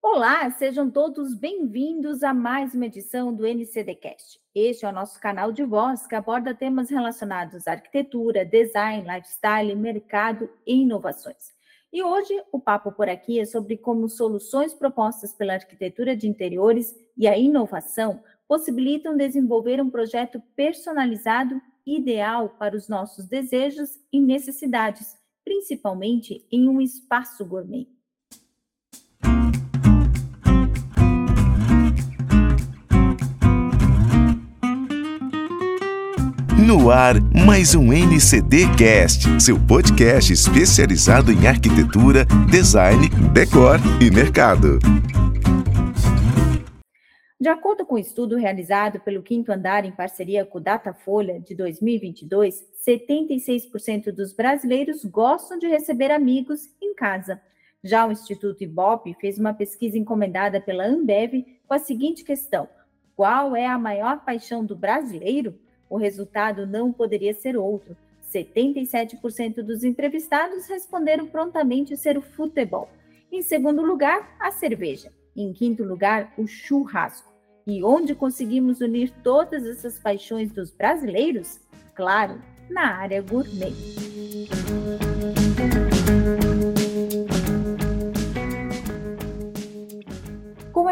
Olá, sejam todos bem-vindos a mais uma edição do NCDcast. Este é o nosso canal de voz que aborda temas relacionados à arquitetura, design, lifestyle, mercado e inovações. E hoje o papo por aqui é sobre como soluções propostas pela arquitetura de interiores e a inovação possibilitam desenvolver um projeto personalizado ideal para os nossos desejos e necessidades, principalmente em um espaço gourmet. No ar, mais um NCD Cast, seu podcast especializado em arquitetura, design, decor e mercado. De acordo com o um estudo realizado pelo Quinto Andar em parceria com o Datafolha de 2022, 76% dos brasileiros gostam de receber amigos em casa. Já o Instituto Ibope fez uma pesquisa encomendada pela Ambev com a seguinte questão: qual é a maior paixão do brasileiro? O resultado não poderia ser outro. 77% dos entrevistados responderam prontamente ser o futebol. Em segundo lugar, a cerveja. Em quinto lugar, o churrasco. E onde conseguimos unir todas essas paixões dos brasileiros? Claro, na área gourmet.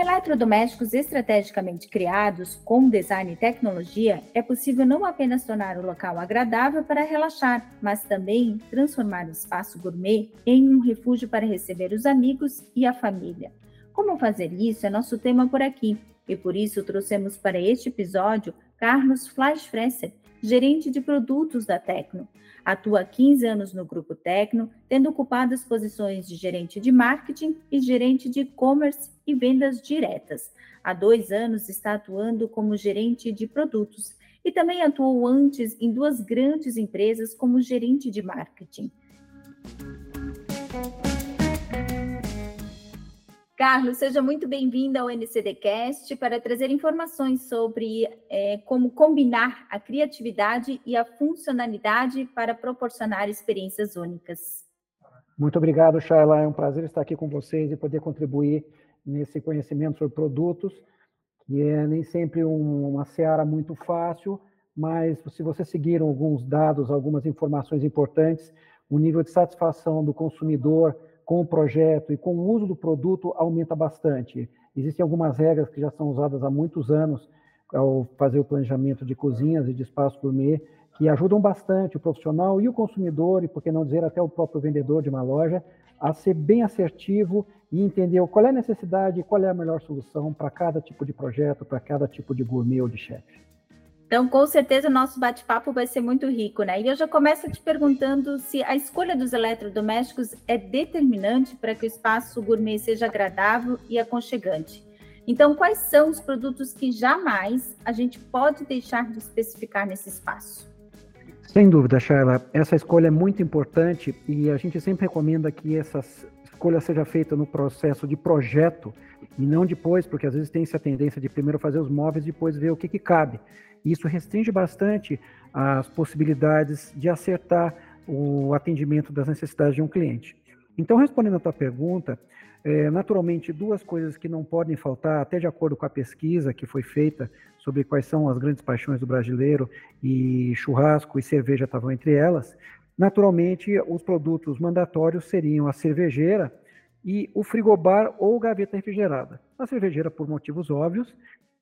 Eletrodomésticos estrategicamente criados com design e tecnologia, é possível não apenas tornar o local agradável para relaxar, mas também transformar o espaço gourmet em um refúgio para receber os amigos e a família. Como fazer isso é nosso tema por aqui, e por isso trouxemos para este episódio Carlos Fleischfresser, gerente de produtos da Tecno. Atua há 15 anos no grupo Tecno, tendo ocupado as posições de gerente de marketing e gerente de e-commerce e vendas diretas. Há dois anos está atuando como gerente de produtos e também atuou antes em duas grandes empresas como gerente de marketing. Carlos, seja muito bem-vindo ao NCDcast para trazer informações sobre é, como combinar a criatividade e a funcionalidade para proporcionar experiências únicas. Muito obrigado, Shayla. É um prazer estar aqui com vocês e poder contribuir nesse conhecimento sobre produtos, que é nem sempre um, uma seara muito fácil, mas se você seguir alguns dados, algumas informações importantes, o nível de satisfação do consumidor com o projeto e com o uso do produto aumenta bastante. Existem algumas regras que já são usadas há muitos anos ao fazer o planejamento de cozinhas e de espaço gourmet, que ajudam bastante o profissional e o consumidor, e por que não dizer até o próprio vendedor de uma loja, a ser bem assertivo e entender qual é a necessidade e qual é a melhor solução para cada tipo de projeto, para cada tipo de gourmet ou de chefe. Então, com certeza, o nosso bate-papo vai ser muito rico, né? E eu já começo te perguntando se a escolha dos eletrodomésticos é determinante para que o espaço gourmet seja agradável e aconchegante. Então, quais são os produtos que jamais a gente pode deixar de especificar nesse espaço? Sem dúvida, Shayla. Essa escolha é muito importante e a gente sempre recomenda que essa escolha seja feita no processo de projeto e não depois, porque às vezes tem essa tendência de primeiro fazer os móveis e depois ver o que, que cabe. Isso restringe bastante as possibilidades de acertar o atendimento das necessidades de um cliente. Então, respondendo à tua pergunta, é, naturalmente, duas coisas que não podem faltar, até de acordo com a pesquisa que foi feita sobre quais são as grandes paixões do brasileiro, e churrasco e cerveja estavam entre elas. Naturalmente, os produtos mandatórios seriam a cervejeira e o frigobar ou gaveta refrigerada. A cervejeira, por motivos óbvios,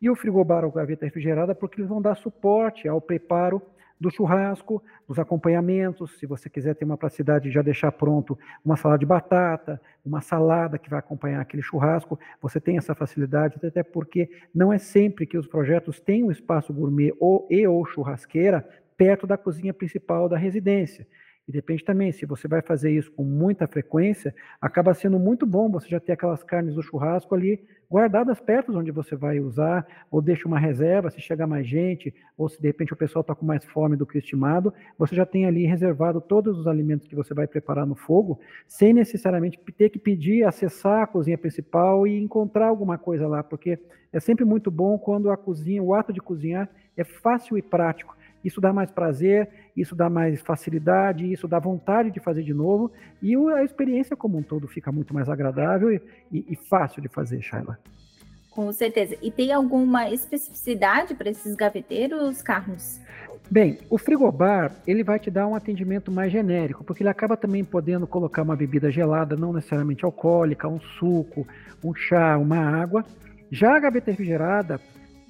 e o frigobar ou gaveta refrigerada, porque eles vão dar suporte ao preparo do churrasco, dos acompanhamentos, se você quiser ter uma praticidade já deixar pronto uma salada de batata, uma salada que vai acompanhar aquele churrasco, você tem essa facilidade, até porque não é sempre que os projetos têm um espaço gourmet ou e ou churrasqueira perto da cozinha principal da residência. E depende também, se você vai fazer isso com muita frequência, acaba sendo muito bom você já ter aquelas carnes do churrasco ali guardadas perto onde você vai usar, ou deixa uma reserva se chegar mais gente, ou se de repente o pessoal está com mais fome do que estimado, você já tem ali reservado todos os alimentos que você vai preparar no fogo, sem necessariamente ter que pedir, acessar a cozinha principal e encontrar alguma coisa lá, porque é sempre muito bom quando a cozinha, o ato de cozinhar é fácil e prático Isso dá mais prazer, isso dá mais facilidade, isso dá vontade de fazer de novo, e a experiência como um todo fica muito mais agradável e, e, e fácil de fazer, Shaila. Com certeza. E tem alguma especificidade para esses gaveteiros, Carlos? Bem, o frigobar, ele vai te dar um atendimento mais genérico, porque ele acaba também podendo colocar uma bebida gelada, não necessariamente alcoólica, um suco, um chá, uma água. Já a gaveta refrigerada,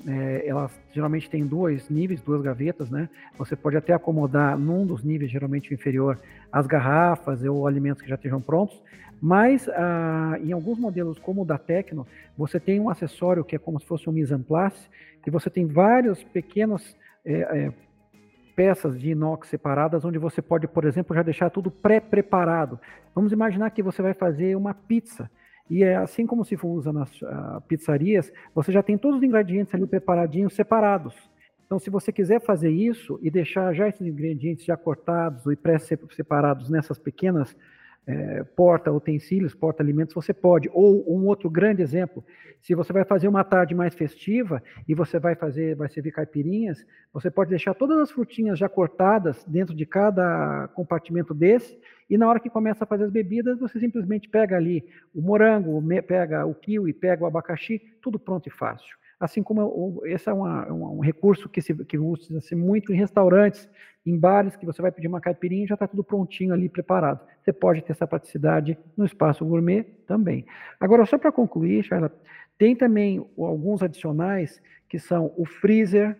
é, ela geralmente tem dois níveis, duas gavetas, né? Você pode até acomodar num dos níveis, geralmente inferior, as garrafas ou alimentos que já estejam prontos, mas ah, em alguns modelos, como o da Tecno, você tem um acessório que é como se fosse um mise en place, que você tem vários pequenos é, é, peças de inox separadas, onde você pode, por exemplo, já deixar tudo pré-preparado. Vamos imaginar que você vai fazer uma pizza. E é assim como se usa nas uh, pizzarias, você já tem todos os ingredientes ali preparadinhos, separados. Então, se você quiser fazer isso e deixar já esses ingredientes já cortados e pré-separados nessas pequenas é, porta utensílios, porta alimentos, você pode. Ou um outro grande exemplo, se você vai fazer uma tarde mais festiva e você vai fazer, vai servir caipirinhas, você pode deixar todas as frutinhas já cortadas dentro de cada compartimento desse, e na hora que começa a fazer as bebidas, você simplesmente pega ali o morango, pega o kiwi, pega o abacaxi, tudo pronto e fácil. Assim como esse é uma, um recurso que, se, que usa-se muito em restaurantes, em bares, que você vai pedir uma caipirinha e já está tudo prontinho ali, preparado. Você pode ter essa praticidade no espaço gourmet também. Agora, só para concluir, Charla, tem também alguns adicionais que são o freezer,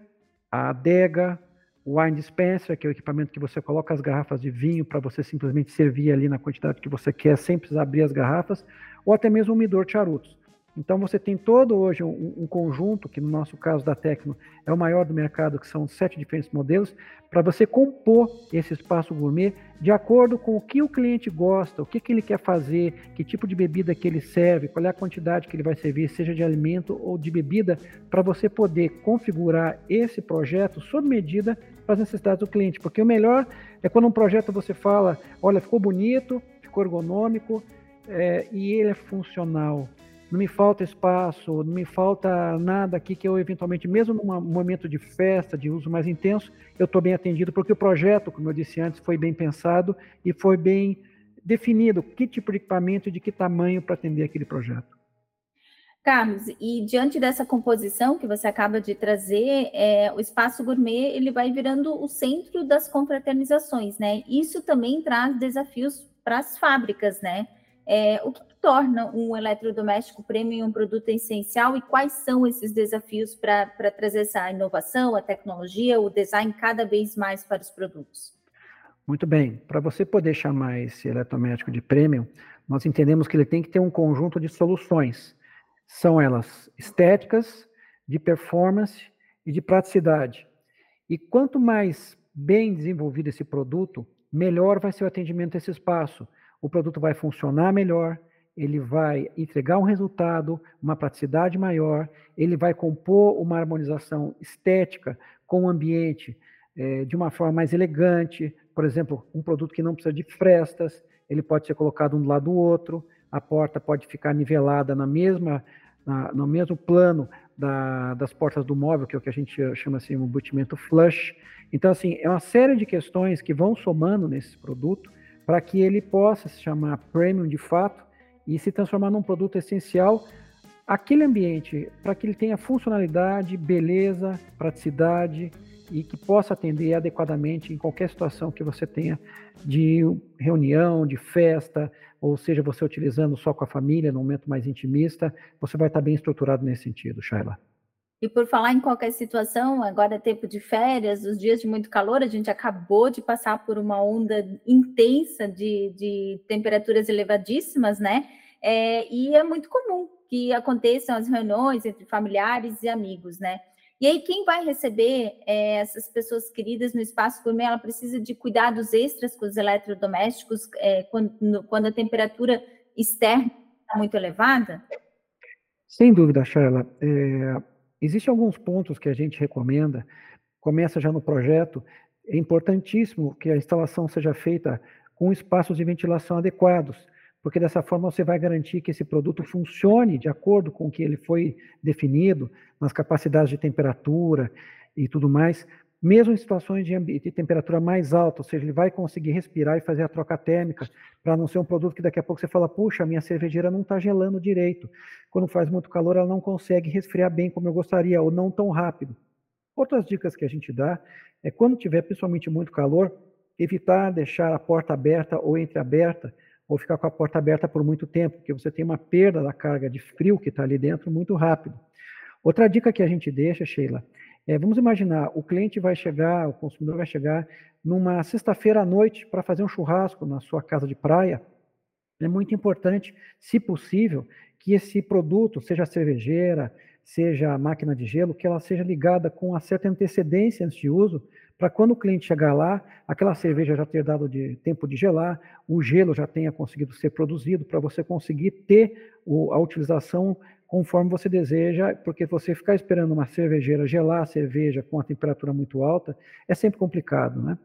a adega, o wine dispenser, que é o equipamento que você coloca as garrafas de vinho para você simplesmente servir ali na quantidade que você quer, sem precisar abrir as garrafas, ou até mesmo um umidor de charutos. Então você tem todo hoje um, um, conjunto, que no nosso caso da Tecno é o maior do mercado, que são sete diferentes modelos, para você compor esse espaço gourmet de acordo com o que o cliente gosta, o que, que ele quer fazer, que tipo de bebida que ele serve, qual é a quantidade que ele vai servir, seja de alimento ou de bebida, para você poder configurar esse projeto sob medida para as necessidades do cliente. Porque o melhor é quando um projeto você fala, olha, ficou bonito, ficou ergonômico é, e ele é funcional não me falta espaço, não me falta nada aqui que eu eventualmente, mesmo num momento de festa, de uso mais intenso, eu estou bem atendido, porque o projeto, como eu disse antes, foi bem pensado e foi bem definido que tipo de equipamento e de que tamanho para atender aquele projeto. Carlos, e diante dessa composição que você acaba de trazer, é, o espaço gourmet ele vai virando o centro das confraternizações, né? Isso também traz desafios para as fábricas, né? É, o que torna um eletrodoméstico premium um produto essencial e quais são esses desafios para trazer essa inovação, a tecnologia, o design cada vez mais para os produtos? Muito bem. Para você poder chamar esse eletrodoméstico de premium, nós entendemos que ele tem que ter um conjunto de soluções. São elas estéticas, de performance e de praticidade. E quanto mais bem desenvolvido esse produto, melhor vai ser o atendimento desse espaço o produto vai funcionar melhor, ele vai entregar um resultado, uma praticidade maior, ele vai compor uma harmonização estética com o ambiente é, de uma forma mais elegante. Por exemplo, um produto que não precisa de frestas, ele pode ser colocado um do lado do outro, a porta pode ficar nivelada na mesma, na, no mesmo plano da, das portas do móvel, que é o que a gente chama assim, um embutimento flush. Então, assim, é uma série de questões que vão somando nesse produto para que ele possa se chamar premium de fato e se transformar num produto essencial aquele ambiente, para que ele tenha funcionalidade, beleza, praticidade e que possa atender adequadamente em qualquer situação que você tenha de reunião, de festa, ou seja, você utilizando só com a família, num momento mais intimista, você vai estar bem estruturado nesse sentido, Shaila. E por falar em qualquer situação, agora é tempo de férias, os dias de muito calor, a gente acabou de passar por uma onda intensa de, de temperaturas elevadíssimas, né? É, e é muito comum que aconteçam as reuniões entre familiares e amigos, né? E aí, quem vai receber é, essas pessoas queridas no espaço gourmet, ela precisa de cuidados extras com os eletrodomésticos é, quando, quando a temperatura externa está muito elevada? Sem dúvida, Charla. É, Existem alguns pontos que a gente recomenda, começa já no projeto, é importantíssimo que a instalação seja feita com espaços de ventilação adequados, porque dessa forma você vai garantir que esse produto funcione de acordo com o que ele foi definido, nas capacidades de temperatura e tudo mais. Mesmo em situações de, de, temperatura mais alta, ou seja, ele vai conseguir respirar e fazer a troca térmica, para não ser um produto que daqui a pouco você fala, puxa, minha cervejeira não está gelando direito. Quando faz muito calor, ela não consegue resfriar bem como eu gostaria, ou não tão rápido. Outras dicas que a gente dá é quando tiver principalmente muito calor, evitar deixar a porta aberta ou entreaberta, ou ficar com a porta aberta por muito tempo, porque você tem uma perda da carga de frio que está ali dentro muito rápido. Outra dica que a gente deixa, Sheila, é, vamos imaginar, o cliente vai chegar, o consumidor vai chegar numa sexta-feira à noite para fazer um churrasco na sua casa de praia. É muito importante, se possível, que esse produto, seja cervejeira, seja a máquina de gelo, que ela seja ligada com uma certa antecedência antes de uso, para quando o cliente chegar lá, aquela cerveja já ter dado de tempo de gelar, o gelo já tenha conseguido ser produzido, para você conseguir ter o, a utilização conforme você deseja, porque você ficar esperando uma cervejeira gelar a cerveja com a temperatura muito alta é sempre complicado, né?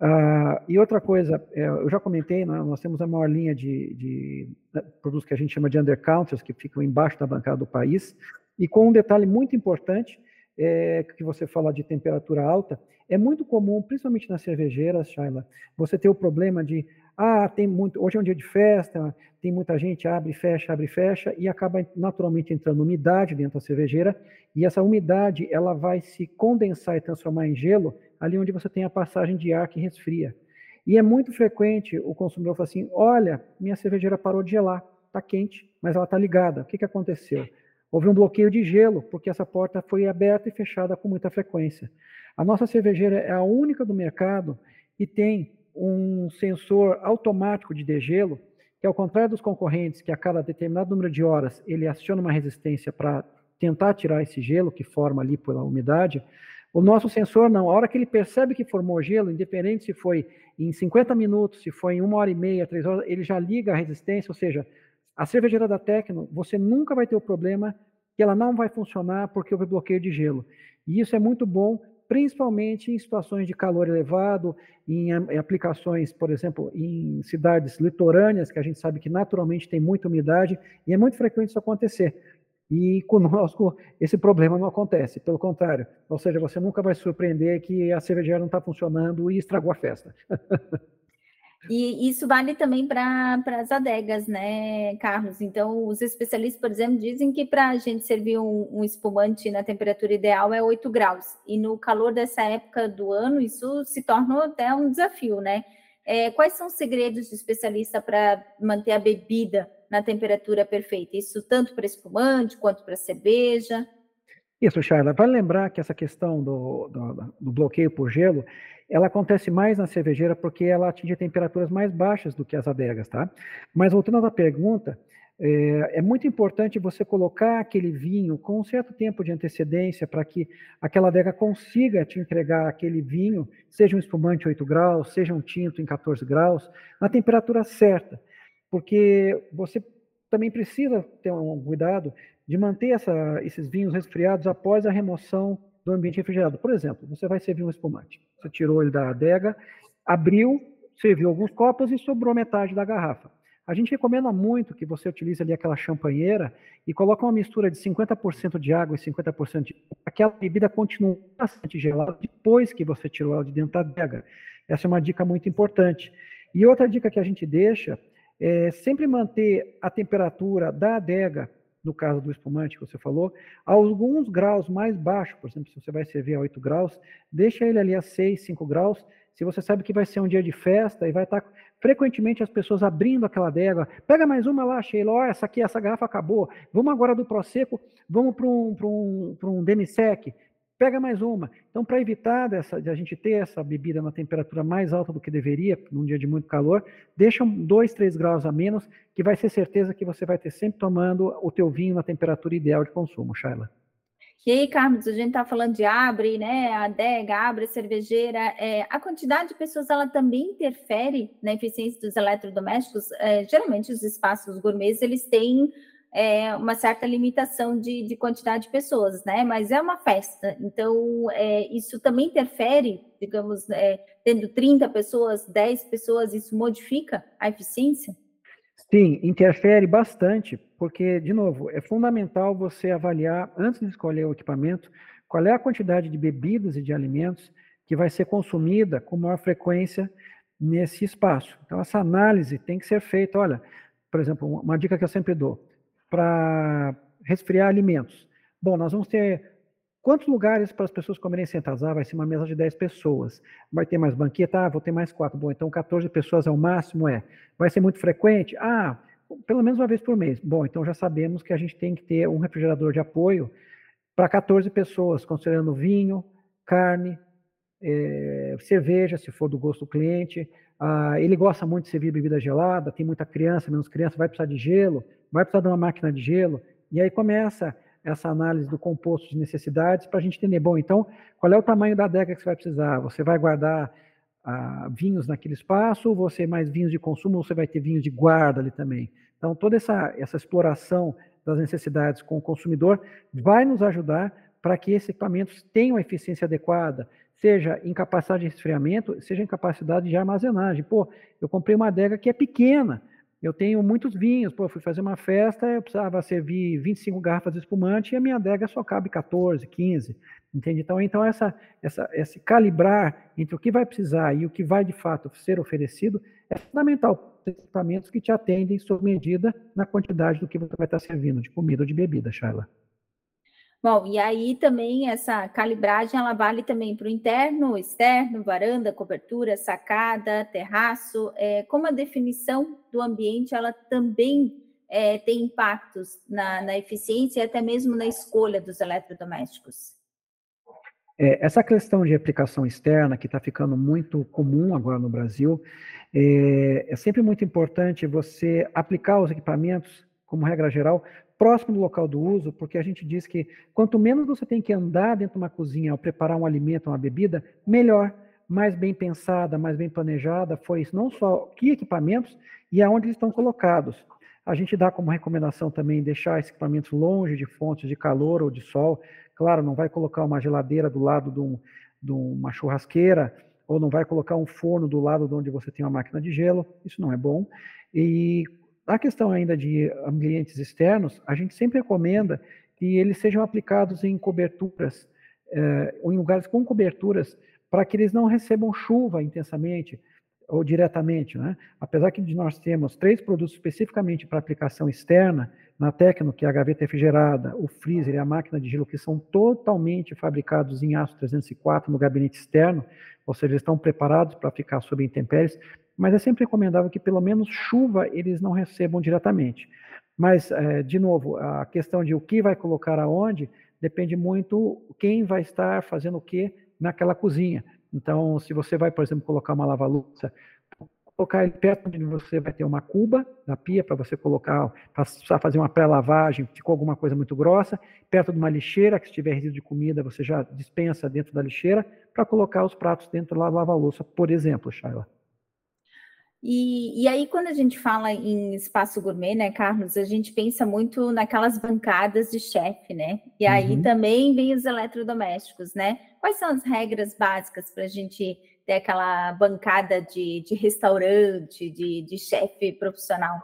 Ah, e outra coisa, é, eu já comentei, né, nós temos a maior linha de, de, de produtos que a gente chama de undercounters, que ficam embaixo da bancada do país, e com um detalhe muito importante, é, que você fala de temperatura alta, é muito comum, principalmente nas cervejeiras, Shaila, você ter o problema de, ah, tem muito, hoje é um dia de festa, tem muita gente, abre e fecha, abre e fecha, e acaba naturalmente entrando umidade dentro da cervejeira, e essa umidade, ela vai se condensar e transformar em gelo ali onde você tem a passagem de ar que resfria. E é muito frequente o consumidor falar assim, olha, minha cervejeira parou de gelar, está quente, mas ela está ligada, o que, que aconteceu? Houve um bloqueio de gelo, porque essa porta foi aberta e fechada com muita frequência. A nossa cervejeira é a única do mercado que tem um sensor automático de degelo, que ao contrário dos concorrentes, que a cada determinado número de horas ele aciona uma resistência para tentar tirar esse gelo que forma ali pela umidade, o nosso sensor não. A hora que ele percebe que formou gelo, independente se foi em 50 minutos, se foi em uma hora e meia, três horas, ele já liga a resistência, ou seja, a cervejeira da Tecno, você nunca vai ter o problema que ela não vai funcionar porque houve bloqueio de gelo. E isso é muito bom, principalmente em situações de calor elevado, em, aplicações, por exemplo, em cidades litorâneas, que a gente sabe que naturalmente tem muita umidade, e é muito frequente isso acontecer. E conosco esse problema não acontece, pelo contrário. Ou seja, você nunca vai surpreender que a cervejaria não está funcionando e estragou a festa. E isso vale também para as adegas, né, Carlos? Então, os especialistas, por exemplo, dizem que para a gente servir um, um, espumante na temperatura ideal é 8 graus. E no calor dessa época do ano, isso se torna até um desafio, né? É, quais são os segredos do especialista para manter a bebida na temperatura perfeita? Isso tanto para espumante quanto para cerveja? Isso, Charla. Vale lembrar que essa questão do, do, do bloqueio por gelo ela acontece mais na cervejeira porque ela atinge temperaturas mais baixas do que as adegas, tá? Mas voltando à pergunta, é, é, muito importante você colocar aquele vinho com um certo tempo de antecedência para que aquela adega consiga te entregar aquele vinho, seja um espumante 8 graus, seja um tinto em 14 graus, na temperatura certa, porque você também precisa ter um cuidado de manter essa, esses vinhos resfriados após a remoção do ambiente refrigerado. Por exemplo, você vai servir um espumante. Você tirou ele da adega, abriu, serviu alguns copos e sobrou metade da garrafa. A gente recomenda muito que você utilize ali aquela champanheira e coloque uma mistura de 50% de água e 50% de aquela bebida continua bastante gelada depois que você tirou ela de dentro da adega. Essa é uma dica muito importante. E outra dica que a gente deixa é sempre manter a temperatura da adega no caso do espumante que você falou, alguns graus mais baixos, por exemplo, se você vai servir a 8 graus, deixa ele ali a 6, 5 graus, se você sabe que vai ser um dia de festa e vai estar frequentemente as pessoas abrindo aquela adega, pega mais uma lá, Sheila, ó, essa aqui, essa garrafa acabou, vamos agora do Prosecco, vamos para um, um, um demisec, pega mais uma. Então, para evitar dessa, de a gente ter essa bebida na temperatura mais alta do que deveria, num dia de muito calor, deixa dois, três graus a menos, que vai ser certeza que você vai ter sempre tomando o teu vinho na temperatura ideal de consumo, Shaila. E aí, Carlos, a gente está falando de abre, né? A adega, abre, cervejeira. É, a quantidade de pessoas ela também interfere na eficiência dos eletrodomésticos. É, geralmente, os espaços gourmets eles têm é, uma certa limitação de, de, quantidade de pessoas, né? Mas é uma festa, então é, isso também interfere, digamos, é, tendo 30 pessoas, 10 pessoas, isso modifica a eficiência? Sim, interfere bastante, porque, de novo, é fundamental você avaliar, antes de escolher o equipamento, qual é a quantidade de bebidas e de alimentos que vai ser consumida com maior frequência nesse espaço. Então, essa análise tem que ser feita. Olha, por exemplo, uma dica que eu sempre dou: para resfriar alimentos. Bom, nós vamos ter quantos lugares para as pessoas comerem sentadas? Ah, vai ser uma mesa de 10 pessoas. Vai ter mais banqueta? Ah, vou ter mais quatro. Bom, então 14 pessoas é o máximo, é. Vai ser muito frequente? Ah, pelo menos uma vez por mês. Bom, então já sabemos que a gente tem que ter um refrigerador de apoio para 14 pessoas, considerando vinho, carne, é, cerveja, se for do gosto do cliente. Ah, ele gosta muito de servir bebida gelada, tem muita criança, menos criança, vai precisar de gelo, vai precisar de uma máquina de gelo. E aí começa essa análise do composto de necessidades para a gente entender, bom, então, qual é o tamanho da adega que você vai precisar? Você vai guardar ah, vinhos naquele espaço, você mais vinhos de consumo, ou você vai ter vinhos de guarda ali também? Então, toda essa, essa exploração das necessidades com o consumidor vai nos ajudar para que esses equipamentos tenham a eficiência adequada, seja em capacidade de resfriamento, seja em capacidade de armazenagem. Pô, eu comprei uma adega que é pequena, eu tenho muitos vinhos, pô, fui fazer uma festa, eu precisava servir 25 garrafas de espumante e a minha adega só cabe 14, 15, entende? Então, então essa, essa, esse calibrar entre o que vai precisar e o que vai de fato ser oferecido é fundamental. Equipamentos que te atendem sob medida na quantidade do que você vai estar servindo, de comida ou de bebida, Shaila. Bom, e aí também essa calibragem ela vale também para o interno, externo, varanda, cobertura, sacada, terraço. É, como a definição do ambiente ela também é, tem impactos na, na, eficiência e até mesmo na escolha dos eletrodomésticos. É, essa questão de aplicação externa, que está ficando muito comum agora no Brasil, é, é sempre muito importante você aplicar os equipamentos, como regra geral, próximo do local do uso, porque a gente diz que quanto menos você tem que andar dentro de uma cozinha ao preparar um alimento, uma bebida, melhor, mais bem pensada, mais bem planejada foi isso. Não só que equipamentos e aonde eles estão colocados. A gente dá como recomendação também deixar esses equipamentos longe de fontes de calor ou de sol. Claro, não vai colocar uma geladeira do lado de, um, de uma churrasqueira, ou não vai colocar um forno do lado de onde você tem uma máquina de gelo, isso não é bom. E a questão ainda de ambientes externos, a gente sempre recomenda que eles sejam aplicados em coberturas, eh, ou em lugares com coberturas, para que eles não recebam chuva intensamente ou diretamente. Né? Apesar que nós temos três produtos especificamente para aplicação externa, na Tecno, que é a gaveta refrigerada, o freezer e a máquina de gelo, que são totalmente fabricados em aço 304 no gabinete externo, ou seja, eles estão preparados para ficar sob intempéries, mas é sempre recomendável que pelo menos chuva eles não recebam diretamente. Mas, é, de novo, a questão de o que vai colocar aonde depende muito quem vai estar fazendo o que naquela cozinha. Então, se você vai, por exemplo, colocar uma lava-louça, colocar ele perto onde você vai ter uma cuba na pia para você colocar, para fazer uma pré-lavagem, ficou alguma coisa muito grossa, perto de uma lixeira, que se tiver resíduo de comida, você já dispensa dentro da lixeira, para colocar os pratos dentro da lava-louça, por exemplo, Shaila. E, e, aí, quando a gente fala em espaço gourmet, né, Carlos, a gente pensa muito naquelas bancadas de chefe, né? E aí uhum. também vem os eletrodomésticos, né? Quais são as regras básicas para a gente ter aquela bancada de, de restaurante, de, de chefe profissional?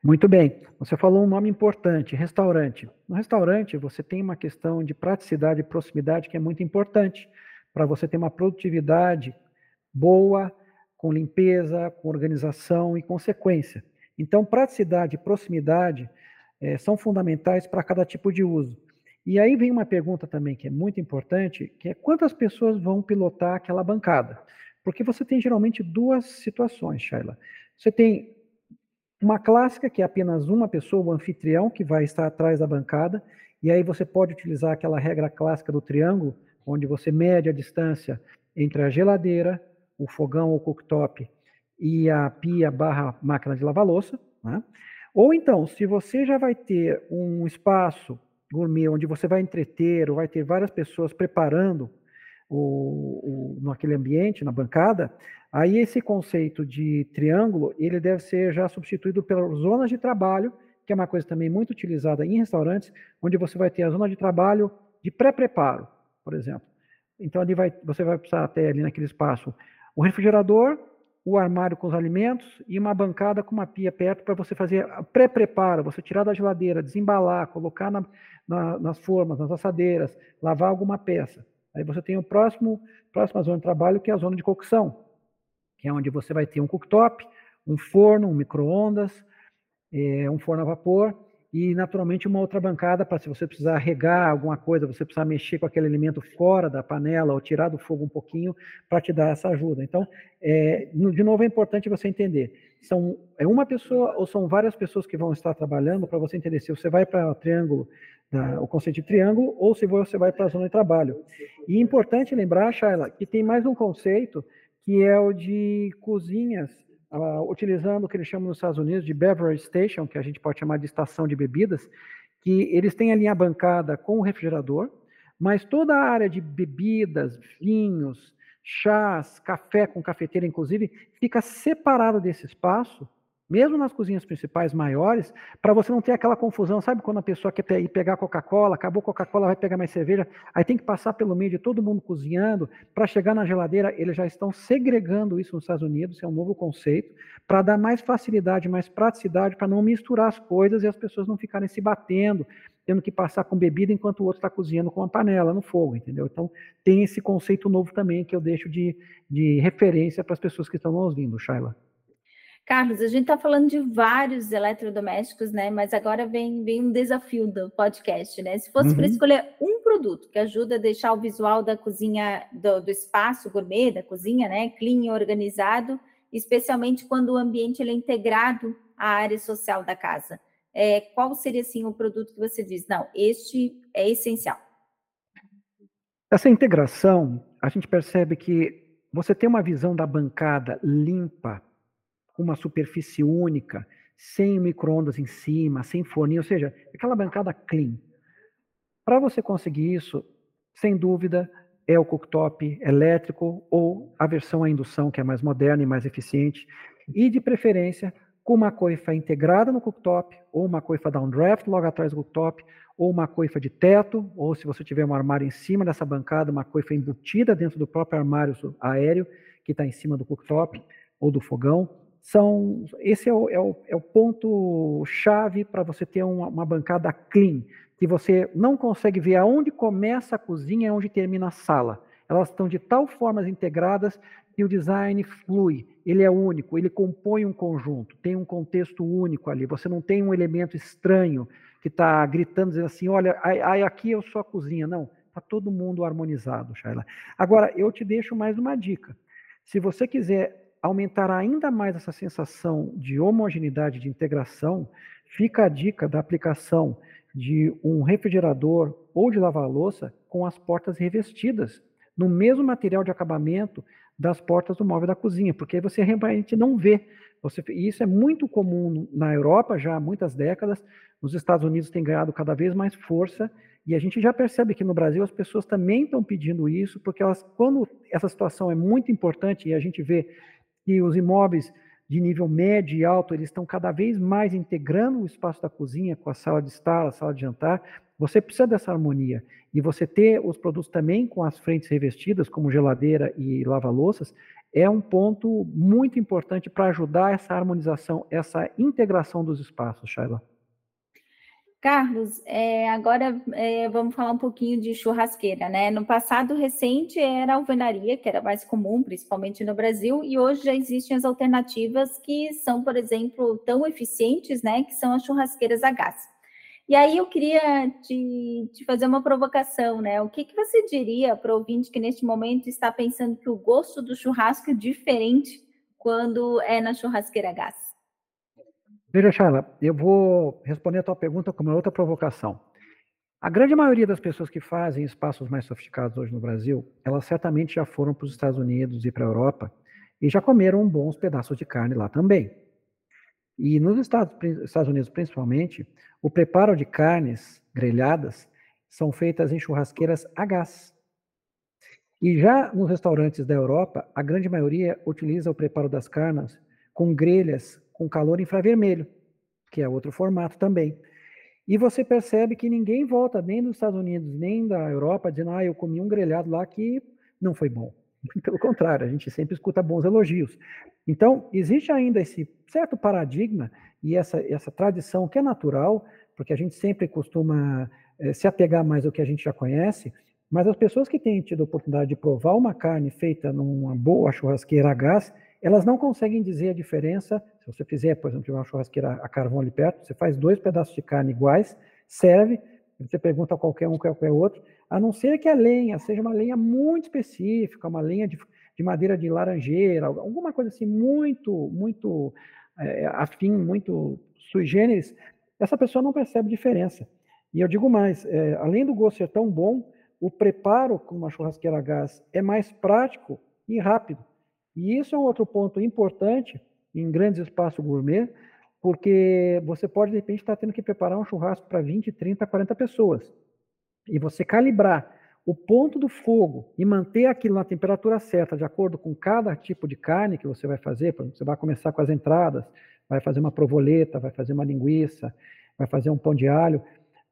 Muito bem. Você falou um nome importante, restaurante. No restaurante, você tem uma questão de praticidade e proximidade que é muito importante para você ter uma produtividade boa, com limpeza, com organização e consequência. Então, praticidade e proximidade é, são fundamentais para cada tipo de uso. E aí vem uma pergunta também que é muito importante, que é quantas pessoas vão pilotar aquela bancada? Porque você tem geralmente duas situações, Shaila. Você tem uma clássica, que é apenas uma pessoa, o anfitrião, que vai estar atrás da bancada, e aí você pode utilizar aquela regra clássica do triângulo, onde você mede a distância entre a geladeira, o fogão ou cooktop e a pia barra máquina de lavar louça. Né? Ou então, se você já vai ter um espaço gourmet onde você vai entreter ou vai ter várias pessoas preparando o, o, naquele ambiente, na bancada, aí esse conceito de triângulo, ele deve ser já substituído pelas zonas de trabalho, que é uma coisa também muito utilizada em restaurantes, onde você vai ter a zona de trabalho de pré-preparo, por exemplo. Então ali vai, você vai precisar ter ali naquele espaço o refrigerador, o armário com os alimentos e uma bancada com uma pia perto para você fazer pré-preparo, você tirar da geladeira, desembalar, colocar na, na, nas formas, nas assadeiras, lavar alguma peça. Aí você tem o próximo, próxima zona de trabalho, que é a zona de cocção, que é onde você vai ter um cooktop, um forno, um micro-ondas, é, um forno a vapor, e naturalmente uma outra bancada para se você precisar regar alguma coisa, você precisar mexer com aquele alimento fora da panela ou tirar do fogo um pouquinho para te dar essa ajuda. Então, é, de novo é importante você entender, são é uma pessoa ou são várias pessoas que vão estar trabalhando para você entender se você vai para o triângulo, o conceito de triângulo, ou se você vai para a zona de trabalho. E é importante lembrar, Shaila, que tem mais um conceito que é o de cozinhas uh, utilizando o que eles chamam nos Estados Unidos de beverage station, que a gente pode chamar de estação de bebidas, que eles têm a bancada com o refrigerador, mas toda a área de bebidas, vinhos, chás, café com cafeteira, inclusive, fica separado desse espaço mesmo nas cozinhas principais maiores, para você não ter aquela confusão. Sabe quando a pessoa quer ir pegar Coca-Cola, acabou Coca-Cola, vai pegar mais cerveja, aí tem que passar pelo meio de todo mundo cozinhando, para chegar na geladeira, eles já estão segregando isso nos Estados Unidos, é um novo conceito, para dar mais facilidade, mais praticidade, para não misturar as coisas e as pessoas não ficarem se batendo, tendo que passar com bebida enquanto o outro está cozinhando com uma panela no fogo, entendeu? Então, tem esse conceito novo também que eu deixo de, de referência para as pessoas que estão ouvindo, Shaila. Carlos, a gente está falando de vários eletrodomésticos, né? Mas agora vem, vem um desafio do podcast, né? Se fosse uhum. para escolher um produto que ajuda a deixar o visual da cozinha, do, do, espaço gourmet, da cozinha, né? Clean e organizado, especialmente quando o ambiente é integrado à área social da casa. É, qual seria, assim, o produto que você diz? Não, este é essencial. Essa integração, a gente percebe que você tem uma visão da bancada limpa, com uma superfície única, sem microondas em cima, sem forninho, ou seja, aquela bancada clean. Para você conseguir isso, sem dúvida, é o cooktop elétrico ou a versão a indução, que é mais moderna e mais eficiente, e de preferência com uma coifa integrada no cooktop, ou uma coifa downdraft logo atrás do cooktop, ou uma coifa de teto, ou se você tiver um armário em cima dessa bancada, uma coifa embutida dentro do próprio armário aéreo que está em cima do cooktop ou do fogão são esse é o, é o, é o ponto chave para você ter uma, uma, bancada clean, que você não consegue ver aonde começa a cozinha e onde termina a sala. Elas estão de tal forma integradas que o design flui, ele é único, ele compõe um conjunto, tem um contexto único ali. Você não tem um elemento estranho que está gritando, dizendo assim, olha, aí, aqui eu sou a cozinha. Não, está todo mundo harmonizado, Shaila. Agora, eu te deixo mais uma dica. Se você quiser aumentar ainda mais essa sensação de homogeneidade, de integração, fica a dica da aplicação de um refrigerador ou de lavar-louça com as portas revestidas no mesmo material de acabamento das portas do móvel da cozinha, porque aí você realmente não vê. Você, e isso é muito comum na Europa já há muitas décadas, nos Estados Unidos tem ganhado cada vez mais força, e a gente já percebe que no Brasil as pessoas também estão pedindo isso, porque elas, quando essa situação é muito importante e a gente vê que os imóveis de nível médio e alto, eles estão cada vez mais integrando o espaço da cozinha com a sala de estar, a sala de jantar. Você precisa dessa harmonia. E você ter os produtos também com as frentes revestidas, como geladeira e lava-louças, é um ponto muito importante para ajudar essa harmonização, essa integração dos espaços, Shaila. Carlos, é, agora é, vamos falar um pouquinho de churrasqueira, né? No passado recente era a alvenaria, que era mais comum, principalmente no Brasil, e hoje já existem as alternativas que são, por exemplo, tão eficientes, né? Que são as churrasqueiras a gás. E aí eu queria te, te fazer uma provocação, né? O que, que você diria para o ouvinte que neste momento está pensando que o gosto do churrasco é diferente quando é na churrasqueira a gás? Veja, Charla, eu vou responder a tua pergunta com uma outra provocação. A grande maioria das pessoas que fazem espaços mais sofisticados hoje no Brasil, elas certamente já foram para os Estados Unidos e para a Europa e já comeram bons pedaços de carne lá também. E nos Estados, Estados Unidos, principalmente, o preparo de carnes grelhadas são feitas em churrasqueiras a gás. E já nos restaurantes da Europa, a grande maioria utiliza o preparo das carnes com grelhas com calor infravermelho, que é outro formato também. E você percebe que ninguém volta nem dos Estados Unidos, nem da Europa, dizendo, ah, eu comi um grelhado lá que não foi bom. Pelo contrário, a gente sempre escuta bons elogios. Então, existe ainda esse certo paradigma e essa, essa tradição que é natural, porque a gente sempre costuma é, se apegar mais ao que a gente já conhece, Mas as pessoas que têm tido a oportunidade de provar uma carne feita numa boa churrasqueira a gás, elas não conseguem dizer a diferença. Se você fizer, por exemplo, uma churrasqueira a carvão ali perto, você faz dois pedaços de carne iguais, serve, você pergunta a qualquer um, qualquer outro, a não ser que a lenha seja uma lenha muito específica, uma lenha de, de madeira de laranjeira, alguma coisa assim muito, muito é, afim, muito sui generis, essa pessoa não percebe diferença. E eu digo mais, é, além do gosto ser tão bom, o preparo com uma churrasqueira a gás é mais prático e rápido. E isso é um outro ponto importante em grandes espaços gourmet, porque você pode, de repente, estar tendo que preparar um churrasco para 20, 30, 40 pessoas. E você calibrar o ponto do fogo e manter aquilo na temperatura certa, de acordo com cada tipo de carne que você vai fazer, por exemplo, você vai começar com as entradas, vai fazer uma provoleta, vai fazer uma linguiça, vai fazer um pão de alho.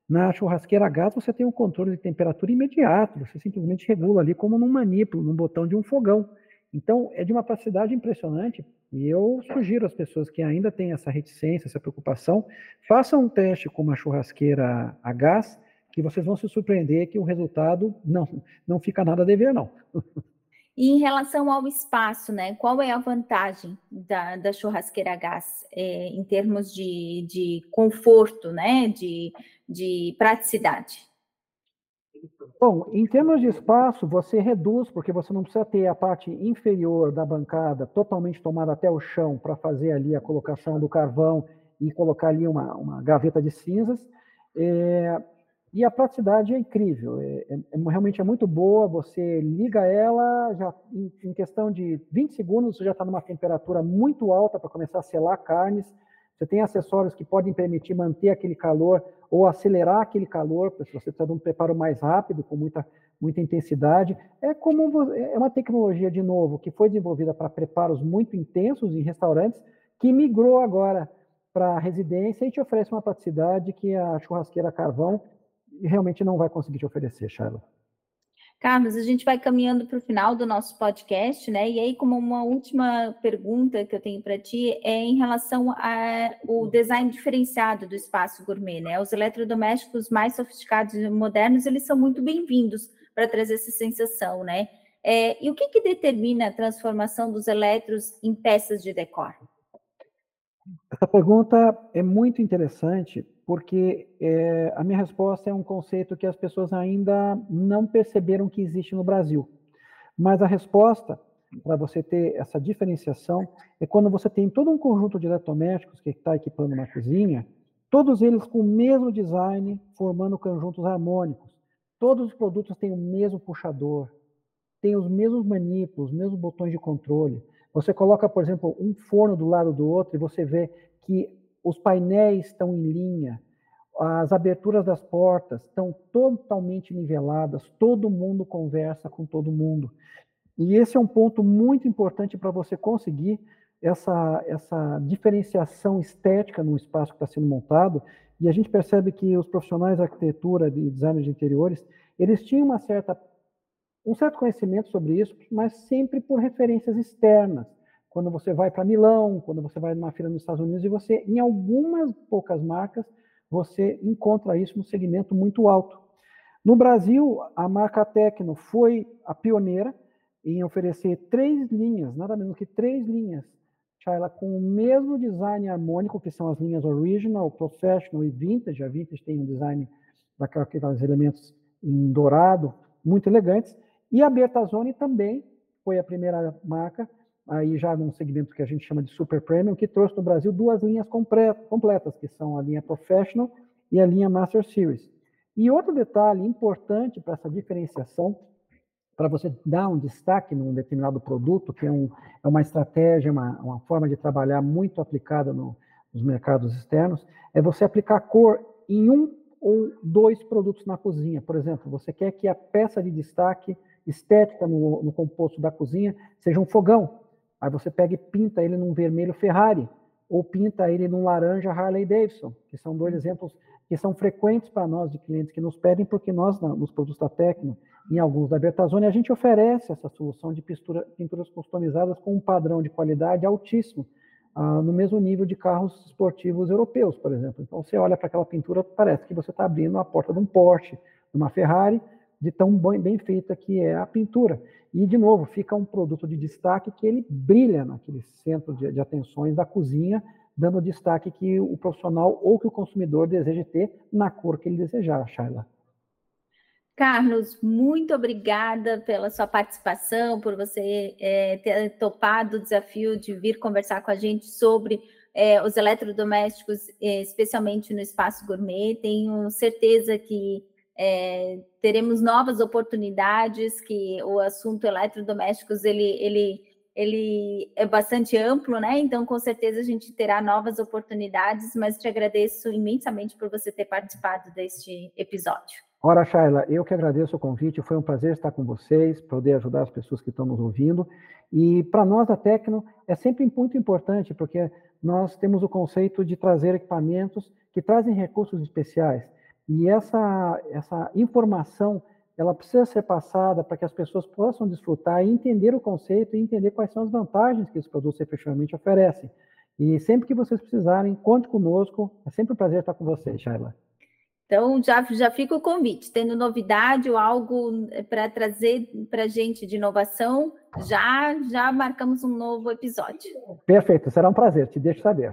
Na churrasqueira a gás você tem um controle de temperatura imediato, você simplesmente regula ali como num manípulo, num botão de um fogão. Então, é de uma praticidade impressionante e eu sugiro às pessoas que ainda têm essa reticência, essa preocupação, façam um teste com uma churrasqueira a gás, que vocês vão se surpreender que o resultado não, não fica nada a dever, não. E em relação ao espaço, né? Qual é a vantagem da, da churrasqueira a gás é, em termos de, de conforto, né? De, de praticidade? Bom, em termos de espaço, você reduz, porque você não precisa ter a parte inferior da bancada totalmente tomada até o chão para fazer ali a colocação do carvão e colocar ali uma, uma gaveta de cinzas. É, e a praticidade é incrível, é, é, é, realmente é muito boa. Você liga ela, já em, em questão de 20 segundos, você já está numa temperatura muito alta para começar a selar carnes. Você tem acessórios que podem permitir manter aquele calor ou acelerar aquele calor, se você precisa de um preparo mais rápido, com muita, muita intensidade. É como é uma tecnologia, de novo, que foi desenvolvida para preparos muito intensos em restaurantes, que migrou agora para a residência e te oferece uma praticidade que a churrasqueira carvão realmente não vai conseguir te oferecer, Charlotte. Carlos, a gente vai caminhando para o final do nosso podcast, né? E aí, como uma última pergunta que eu tenho para ti é em relação ao design diferenciado do espaço gourmet, né? Os eletrodomésticos mais sofisticados e modernos, eles são muito bem-vindos para trazer essa sensação, né? É, e o que, que determina a transformação dos eletros em peças de decor? Essa pergunta é muito interessante porque é, a minha resposta é um conceito que as pessoas ainda não perceberam que existe no Brasil. Mas a resposta para você ter essa diferenciação é quando você tem todo um conjunto de eletrodomésticos que está equipando uma cozinha, todos eles com o mesmo design, formando conjuntos harmônicos. Todos os produtos têm o mesmo puxador, têm os mesmos manípulos, os mesmos botões de controle. Você coloca, por exemplo, um forno do lado do outro e você vê que os painéis estão em linha, as aberturas das portas estão totalmente niveladas, todo mundo conversa com todo mundo. E esse é um ponto muito importante para você conseguir essa, essa diferenciação estética no espaço que está sendo montado. E a gente percebe que os profissionais de arquitetura e design de interiores, eles tinham uma certa, um certo conhecimento sobre isso, mas sempre por referências externas quando você vai para Milão, quando você vai numa feira nos Estados Unidos, e você, em algumas poucas marcas, você encontra isso no segmento muito alto. No Brasil, a marca Tecno foi a pioneira em oferecer três linhas, nada menos que três linhas, Chayla, com o mesmo design harmônico, que são as linhas Original, Professional e Vintage. A Vintage tem um design daqueles elementos em dourado, muito elegantes. E a Bertazone também foi a primeira marca aí já num segmento que a gente chama de super premium, que trouxe no Brasil duas linhas completas, que são a linha Professional e a linha Master Series. E outro detalhe importante para essa diferenciação, para você dar um destaque num determinado produto, que é, um, é uma estratégia, uma, uma, forma de trabalhar muito aplicada no, nos mercados externos, é você aplicar cor em um ou dois produtos na cozinha. Por exemplo, você quer que a peça de destaque estética no, no composto da cozinha seja um fogão, Aí você pega e pinta ele num vermelho Ferrari, ou pinta ele num laranja Harley Davidson, que são dois exemplos que são frequentes para nós de clientes que nos pedem, porque nós, nos produtos da Tecno, em alguns da Bertazone, a gente oferece essa solução de pintura, pinturas customizadas com um padrão de qualidade altíssimo, ah, no mesmo nível de carros esportivos europeus, por exemplo. Então, você olha para aquela pintura, parece que você está abrindo a porta de um Porsche, de uma Ferrari, de tão bem feita que é a pintura. E, de novo, fica um produto de destaque que ele brilha naquele centro de, de atenções da cozinha, dando o destaque que o profissional ou que o consumidor deseja ter na cor que ele desejar, Shaila. Carlos, muito obrigada pela sua participação, por você é, ter topado o desafio de vir conversar com a gente sobre é, os eletrodomésticos, é, especialmente no espaço gourmet. Tenho certeza que é, teremos novas oportunidades, que o assunto eletrodomésticos ele, ele, ele é bastante amplo, né? Então, com certeza, a gente terá novas oportunidades, mas te agradeço imensamente por você ter participado deste episódio. Ora, Shaila, eu que agradeço o convite, foi um prazer estar com vocês, poder ajudar as pessoas que estão nos ouvindo. E para nós da Tecno é sempre muito importante, porque nós temos o conceito de trazer equipamentos que trazem recursos especiais. E essa, essa informação, ela precisa ser passada para que as pessoas possam desfrutar e entender o conceito e entender quais são as vantagens que esse produto efetivamente oferece. E sempre que vocês precisarem, conte conosco. É sempre um prazer estar com vocês, Shaila. Então, já, já fica o convite. Tendo novidade ou algo para trazer para a gente de inovação, já, já marcamos um novo episódio. Perfeito, será um prazer, te deixo saber.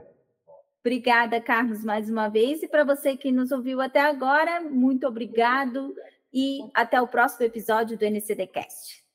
Obrigada, Carlos, mais uma vez. E para você que nos ouviu até agora, muito obrigado e até o próximo episódio do NCDcast.